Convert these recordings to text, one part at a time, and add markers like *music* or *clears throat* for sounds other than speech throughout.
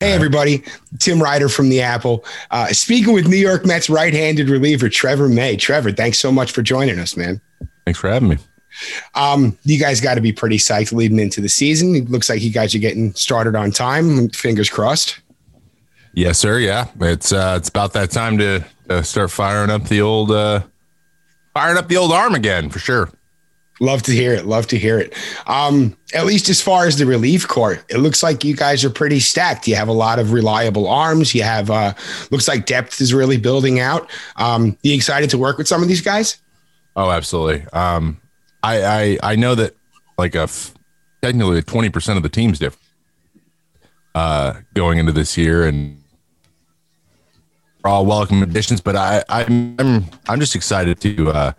Hey, everybody. Tim Ryder from the Apple. Uh, speaking with New York Mets right handed reliever Trevor May. Trevor, thanks so much for joining us, man. Thanks for having me. Um, you guys got to be pretty psyched leading into the season. It looks like you guys are getting started on time. Fingers crossed. Yes, sir. Yeah, it's uh, it's about that time to, to start firing up the old uh, firing up the old arm again for sure. Love to hear it. Love to hear it. Um, at least as far as the relief corps, it looks like you guys are pretty stacked. You have a lot of reliable arms. You have uh, looks like depth is really building out. Um, you excited to work with some of these guys? Oh, absolutely. Um, I, I I know that like a f- technically twenty percent of the team's different uh, going into this year, and all welcome additions. But I I'm I'm, I'm just excited to. Uh,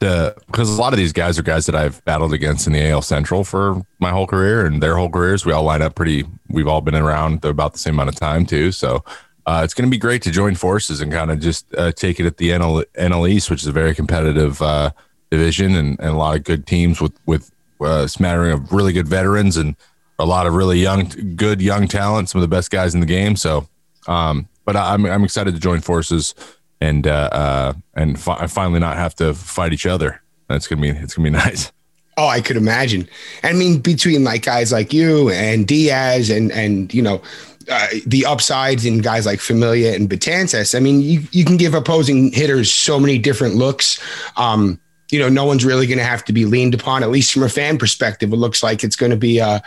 to, because a lot of these guys are guys that I've battled against in the AL Central for my whole career and their whole careers. We all line up pretty. We've all been around about the same amount of time too. So uh, it's going to be great to join forces and kind of just uh, take it at the NL, NL East, which is a very competitive uh, division and, and a lot of good teams with with uh, a smattering of really good veterans and a lot of really young, good young talent. Some of the best guys in the game. So, um, but I'm I'm excited to join forces and uh, uh, and fi- finally not have to fight each other. That's gonna be it's gonna be *laughs* nice. Oh, I could imagine. I mean, between like guys like you and Diaz and and you know uh, the upsides in guys like Familia and Betances. I mean, you you can give opposing hitters so many different looks. Um, you know, no one's really going to have to be leaned upon, at least from a fan perspective. It looks like it's going to be uh,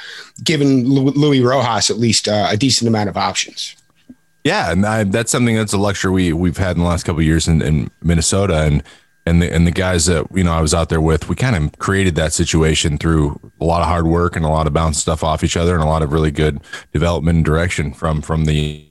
giving Luis Rojas at least uh, a decent amount of options. Yeah, and I, that's something that's a luxury we we've had in the last couple years in, in, Minnesota, and and the and the guys that you know I was out there with, we kind of created that situation through a lot of hard work and a lot of bounce stuff off each other, and a lot of really good development and direction from from the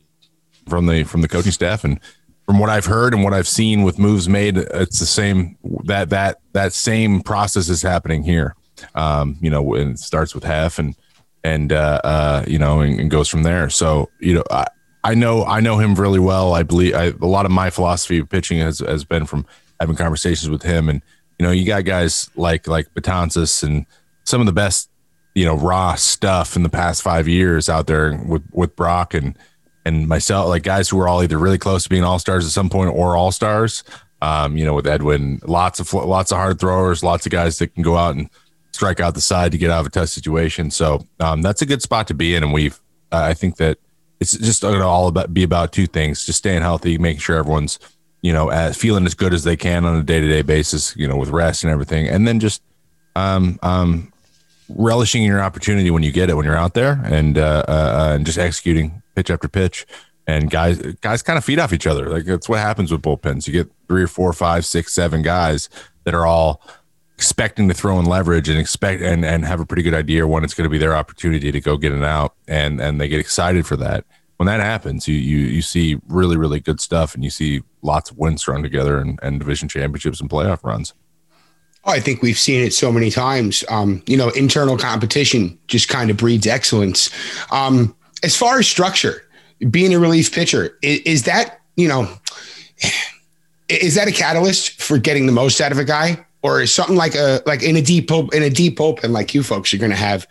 from the from the coaching staff, and from what I've heard and what I've seen with moves made, it's the same that that that same process is happening here. Um, you know, it starts with Hef and and uh, uh, you know and, and goes from there. So you know. I, I know I know him really well. I believe I, a lot of my philosophy of pitching has, has been from having conversations with him. And you know, you got guys like like Betances and some of the best you know raw stuff in the past five years out there with with Brock and and myself, like guys who are all either really close to being all stars at some point or all stars. Um, you know, with Edwin, lots of lots of hard throwers, lots of guys that can go out and strike out the side to get out of a tough situation. So um, that's a good spot to be in, and we've uh, I think that it's just going to all about be about two things: just staying healthy, making sure everyone's you know as, feeling as good as they can on a day to day basis, you know, with rest and everything, and then just um um relishing your opportunity when you get it when you're out there and uh, uh and just executing pitch after pitch. And guys guys kind of feed off each other. Like that's what happens with bullpens. You get three or four five six seven guys that are all expecting to throw in leverage and expect and, and have a pretty good idea when it's going to be their opportunity to go get it out and and they get excited for that when that happens you you you see really really good stuff and you see lots of wins strung together and, and division championships and playoff runs Oh, I think we've seen it so many times. Um, you know, internal competition just kind of breeds excellence. Um, as far as structure, being a relief pitcher, is, is, that, you know, *sighs* is that a catalyst for getting the most out of a guy? Or is something like a like in a deep in a deep open like you folks are going to have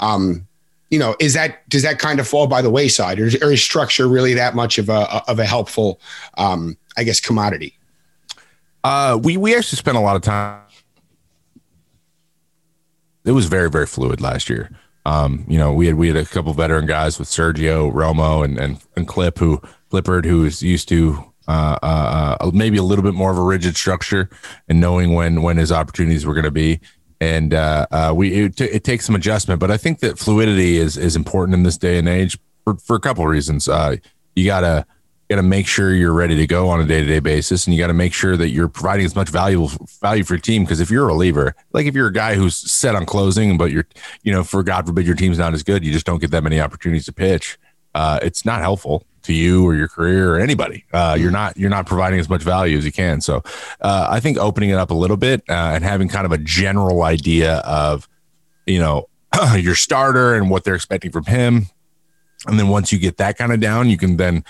um you know is that does that kind of fall by the wayside? Or, or is structure really that much of a of a helpful um i guess commodity? Uh we we actually spent a lot of time. It was very very fluid last year. Um you know we had we had a couple veteran guys with sergio romo and and, and clip who clippard who is used to uh, uh, uh, maybe a little bit more of a rigid structure and knowing when when his opportunities were going to be. And uh, uh, we it, t- it, takes some adjustment, but I think that fluidity is is important in this day and age for, for a couple of reasons. Uh, you gotta gotta make sure you're ready to go on a day to day basis, and you got to make sure that you're providing as much valuable value for your team. Because if you're a reliever, like if you're a guy who's set on closing, but you're you know for God forbid your team's not as good, you just don't get that many opportunities to pitch. it's not helpful to you or your career or anybody. Uh, you're not you're not providing as much value as you can. So uh, I think opening it up a little bit uh, and having kind of a general idea of you know *clears throat* your starter and what they're expecting from him, and then once you get that kind of down, you can then.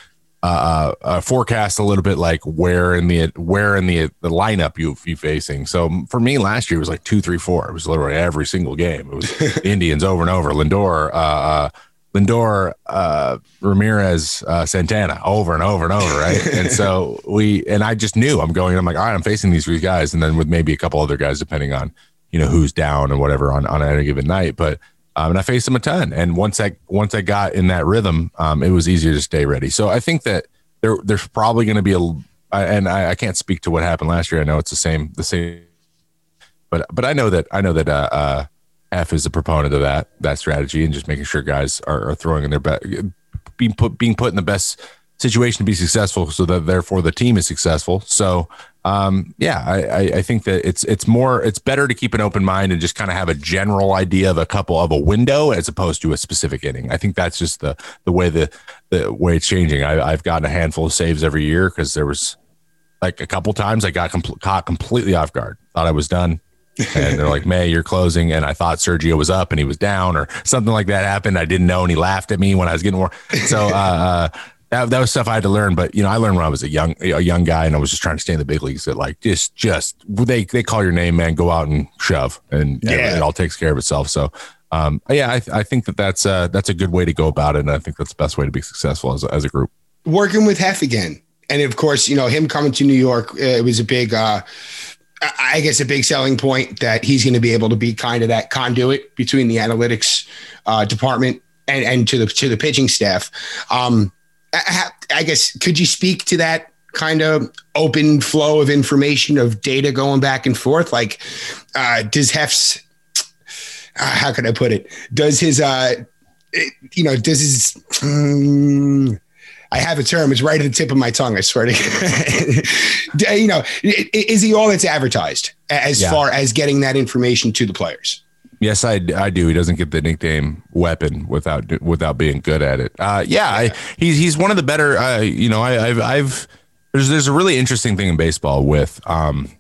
Uh, uh, forecast a little bit like where in the where in the the lineup you you facing. So for me last year it was like two three four. It was literally every single game. It was *laughs* Indians over and over. Lindor, uh, Lindor, uh, Ramirez, uh, Santana over and over and over, right? *laughs* and so we, and I just knew I'm going, I'm like, all right, I'm facing these three guys, and then with maybe a couple other guys, depending on, you know, who's down and whatever on, on any given night. But, um, and I faced them a ton. And once I, once I got in that rhythm, um, it was easier to stay ready. So I think that there, there's probably going to be a, and I, I can't speak to what happened last year. I know it's the same, the same, but, but I know that, I know that, uh, uh, Hef is a proponent of that that strategy and just making sure guys are, are throwing in their best, being put being put in the best situation to be successful, so that therefore the team is successful. So, um, yeah, I, I think that it's it's more it's better to keep an open mind and just kind of have a general idea of a couple of a window as opposed to a specific inning. I think that's just the the way the the way it's changing. I, I've gotten a handful of saves every year because there was like a couple times I got compl- caught completely off guard. Thought I was done and they're like, May, you're closing. And I thought Sergio was up and he was down or something like that happened. I didn't know. And he laughed at me when I was getting more. So, uh, uh, that, that was stuff I had to learn, but you know, I learned when I was a young, a young guy and I was just trying to stay in the big leagues that like, just, just they, they call your name, man, go out and shove and, yeah. it, it all takes care of itself. So, um, yeah, I, I think that that's, uh, that's a good way to go about it. And I think that's the best way to be successful as a, as a group. Working with Hef again. And of course, you know, him coming to New York, uh, it was a big, uh, I guess a big selling point that he's going to be able to be kind of that conduit between the analytics uh, department and, and to the to the pitching staff. Um, I, I, guess could you speak to that kind of open flow of information of data going back and forth? Like, uh, does Hef's uh, how can I put it? Does his uh, it, you know does his um, I have a term. It's right at the tip of my tongue. I swear to God. *laughs* you know, is he all that's advertised as yeah. far as getting that information to the players? Yes, I, I do. He doesn't get the nickname weapon without without being good at it. Uh, yeah, I, he's he's one of the better. Uh, you know, I, have I've there's there's a really interesting thing in baseball with um,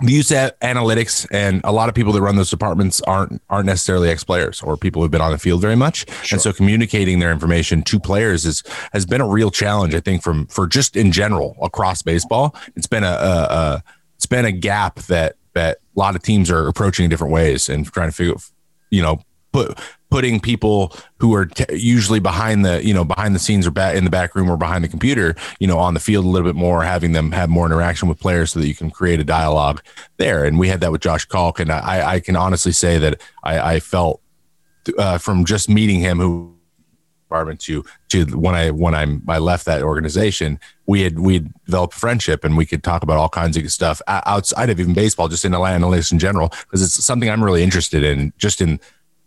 the use of analytics and a lot of people that run those departments aren't aren't necessarily ex players or people who've been on the field very much sure. and so communicating their information to players is has been a real challenge i think from for just in general across baseball it's been a, a, a it's been a gap that that a lot of teams are approaching in different ways and trying to figure you know put putting people who are t- usually behind the you know behind the scenes or in the back room or behind the computer you know on the field a little bit more having them have more interaction with players so that you can create a dialogue there. And we had that with josh kalk. And i i can honestly say that i i felt uh, from just meeting him who department to to when I when I'm I left that organization, we had we developed friendship and we could talk about all kinds of stuff outside of even baseball, just in the analytics in general, because it's something I'm really interested in, just in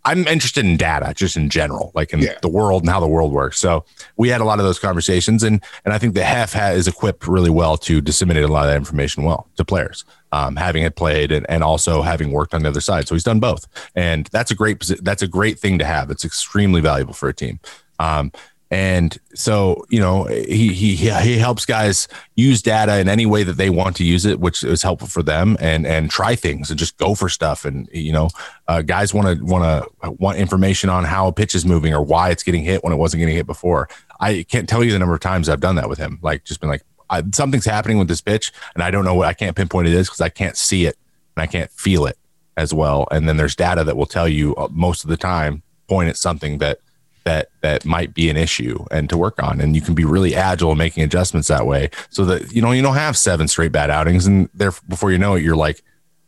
I'm interested in data just in general, like in yeah. the world and how the world works. So we had a lot of those conversations, and and I think the Hef is equipped really well to disseminate a lot of that information well to players, um, having it played and, and also having worked on the other side. So he's done both, and that's a great that's a great thing to have. It's extremely valuable for a team. Um, and so, you know, he, he, he helps guys use data in any way that they want to use it, which is helpful for them and, and try things and just go for stuff. And, you know, uh, guys want to, want to want information on how a pitch is moving or why it's getting hit when it wasn't getting hit before. I can't tell you the number of times I've done that with him. Like just been like, I, something's happening with this pitch and I don't know what I can't pinpoint it is because I can't see it and I can't feel it as well. And then there's data that will tell you uh, most of the time point at something that that that might be an issue and to work on. And you can be really agile making adjustments that way so that you know you don't have seven straight bad outings and there before you know it you're like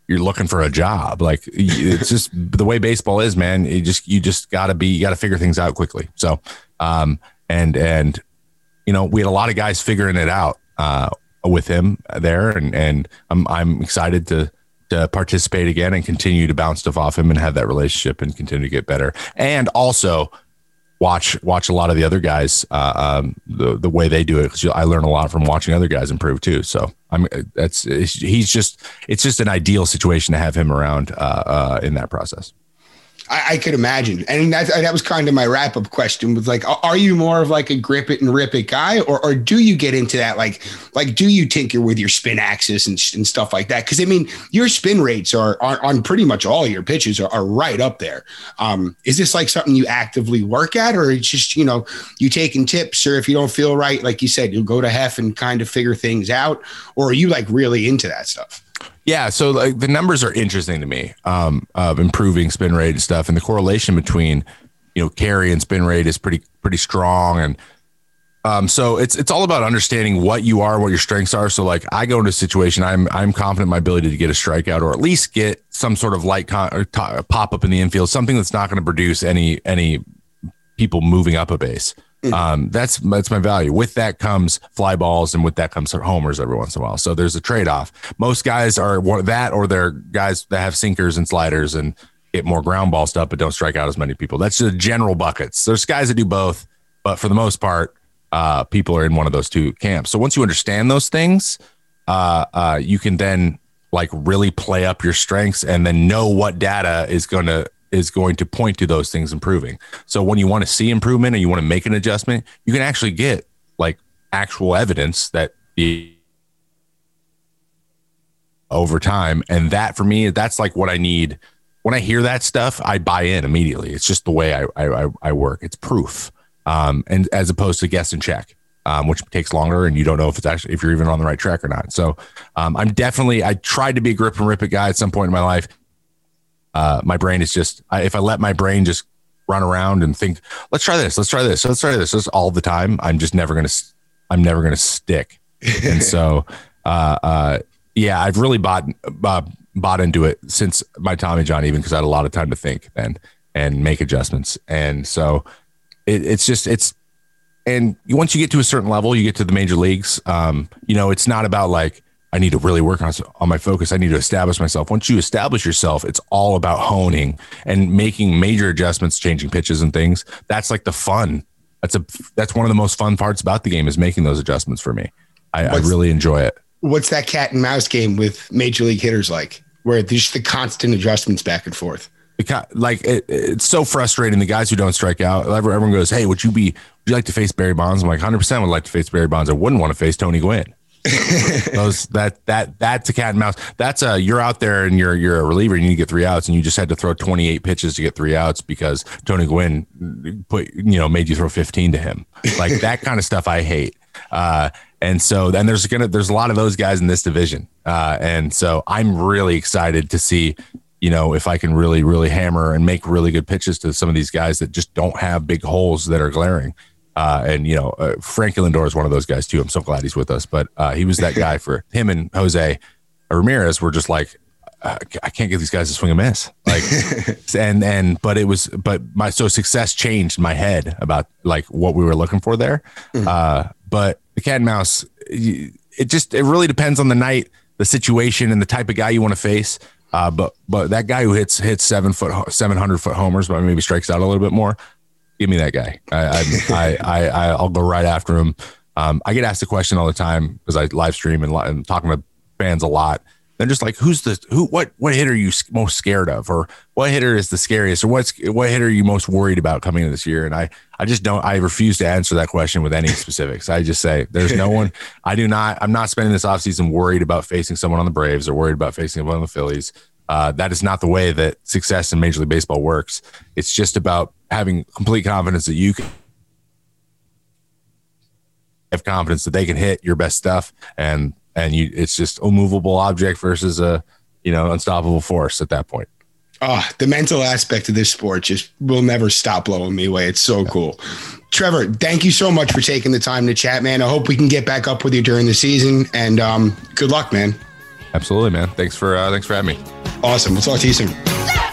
you're looking for a job. Like it's just the way baseball is man. You just you just got to be you got to figure things out quickly. So um and and you know we had a lot of guys figuring it out uh with him there and and I'm I'm excited to to participate again and continue to bounce stuff off him and have that relationship and continue to get better. And also watch watch a lot of the other guys uh, um, the the way they do it because I learn a lot from watching other guys improve too. So I'm that's he's just it's just an ideal situation to have him around uh, uh, in that process. I, I could imagine. And that, that was kind of my wrap up question was like, are you more of like a grip it and rip it guy? Or, or do you get into that? Like, like, do you tinker with your spin axis and, and stuff like that? Cause I mean, your spin rates are, are on pretty much all your pitches are, are right up there. Um, is this like something you actively work at, or it's just, you know, you taking tips, or if you don't feel right, like you said, you'll go to Hef and kind of figure things out, or are you like really into that stuff? Yeah, so like the numbers are interesting to me um, of improving spin rate and stuff, and the correlation between you know carry and spin rate is pretty pretty strong and um, so it's it's all about understanding what you are, what your strengths are. So like I go into a situation, I'm I'm confident my ability to get a strikeout or at least get some sort of light con- or t- pop up in the infield, something that's not going to produce any any people moving up a base. Mm-hmm. Um, that's that's my value. With that comes fly balls, and with that comes homers every once in a while. So there's a trade off. Most guys are that, or they're guys that have sinkers and sliders and get more ground ball stuff, but don't strike out as many people. That's the general buckets. There's guys that do both, but for the most part uh, people are in one of those two camps. So once you understand those things, uh, uh, you can then like really play up your strengths and then know what data is going to is going to point to those things improving. So when you want to see improvement and you want to make an adjustment, you can actually get like actual evidence that the over time and that for me that's like what I need when I hear that stuff I buy in immediately. It's just the way I I, I work. It's proof um, and as opposed to guess and check, um, which takes longer, and you don't know if it's actually if you're even on the right track or not. So um, I'm definitely I tried to be a grip and rip it guy at some point in my life. Uh, my brain is just I, if I let my brain just run around and think, let's try this, let's try this, let's try this, this all the time. I'm just never gonna I'm never gonna stick. *laughs* and so uh, uh, yeah, I've really bought uh, bought into it since my Tommy John, even because I had a lot of time to think then and make adjustments. And so it, it's just it's and once you get to a certain level, you get to the major leagues. Um, you know, it's not about like I need to really work on on my focus. I need to establish myself. Once you establish yourself, it's all about honing and making major adjustments, changing pitches and things. That's like the fun. That's a that's one of the most fun parts about the game is making those adjustments for me. I, I really enjoy it. What's that cat and mouse game with major league hitters like, where there's the constant adjustments back and forth? like it, it's so frustrating. The guys who don't strike out, everyone goes, "Hey, would you be? Would you like to face Barry Bonds?" I'm like, "100 percent would like to face Barry Bonds. I wouldn't want to face Tony Gwynn." *laughs* Those that that that's a cat and mouse. That's a you're out there and you're you're a reliever and you get three outs and you just had to throw 28 pitches to get three outs because Tony Gwynn put you know made you throw 15 to him. Like that *laughs* kind of stuff I hate. Uh, and so then there's gonna there's a lot of those guys in this division. Uh, and so I'm really excited to see you know, if I can really, really hammer and make really good pitches to some of these guys that just don't have big holes that are glaring. Uh, and you know, uh, Frankie Lindor is one of those guys too. I'm so glad he's with us. But uh, he was that guy for him and Jose Ramirez were just like, uh, I can't get these guys to swing a miss. Like, *laughs* and and but it was but my so success changed my head about like what we were looking for there. Mm-hmm. Uh, but the cat and mouse, it just it really depends on the night, the situation, and the type of guy you want to face. Uh, but but that guy who hits hits seven foot seven hundred foot homers, but maybe strikes out a little bit more. Give me that guy. I *laughs* I, I, I I'll go right after him. Um, I get asked the question all the time because I live stream and, and talking to fans a lot. They're just like, who's the who? What what hitter are you most scared of, or what hitter is the scariest, or what's what hitter are you most worried about coming into this year? And I I just don't. I refuse to answer that question with any specifics. I just say there's no one. *laughs* I do not. I'm not spending this offseason worried about facing someone on the Braves or worried about facing someone on the Phillies. Uh, that is not the way that success in Major League Baseball works. It's just about having complete confidence that you can have confidence that they can hit your best stuff and and you it's just a movable object versus a you know unstoppable force at that point. Oh the mental aspect of this sport just will never stop blowing me away. It's so yeah. cool. Trevor thank you so much for taking the time to chat man. I hope we can get back up with you during the season and um, good luck man. Absolutely man. Thanks for uh, thanks for having me awesome. We'll talk to you soon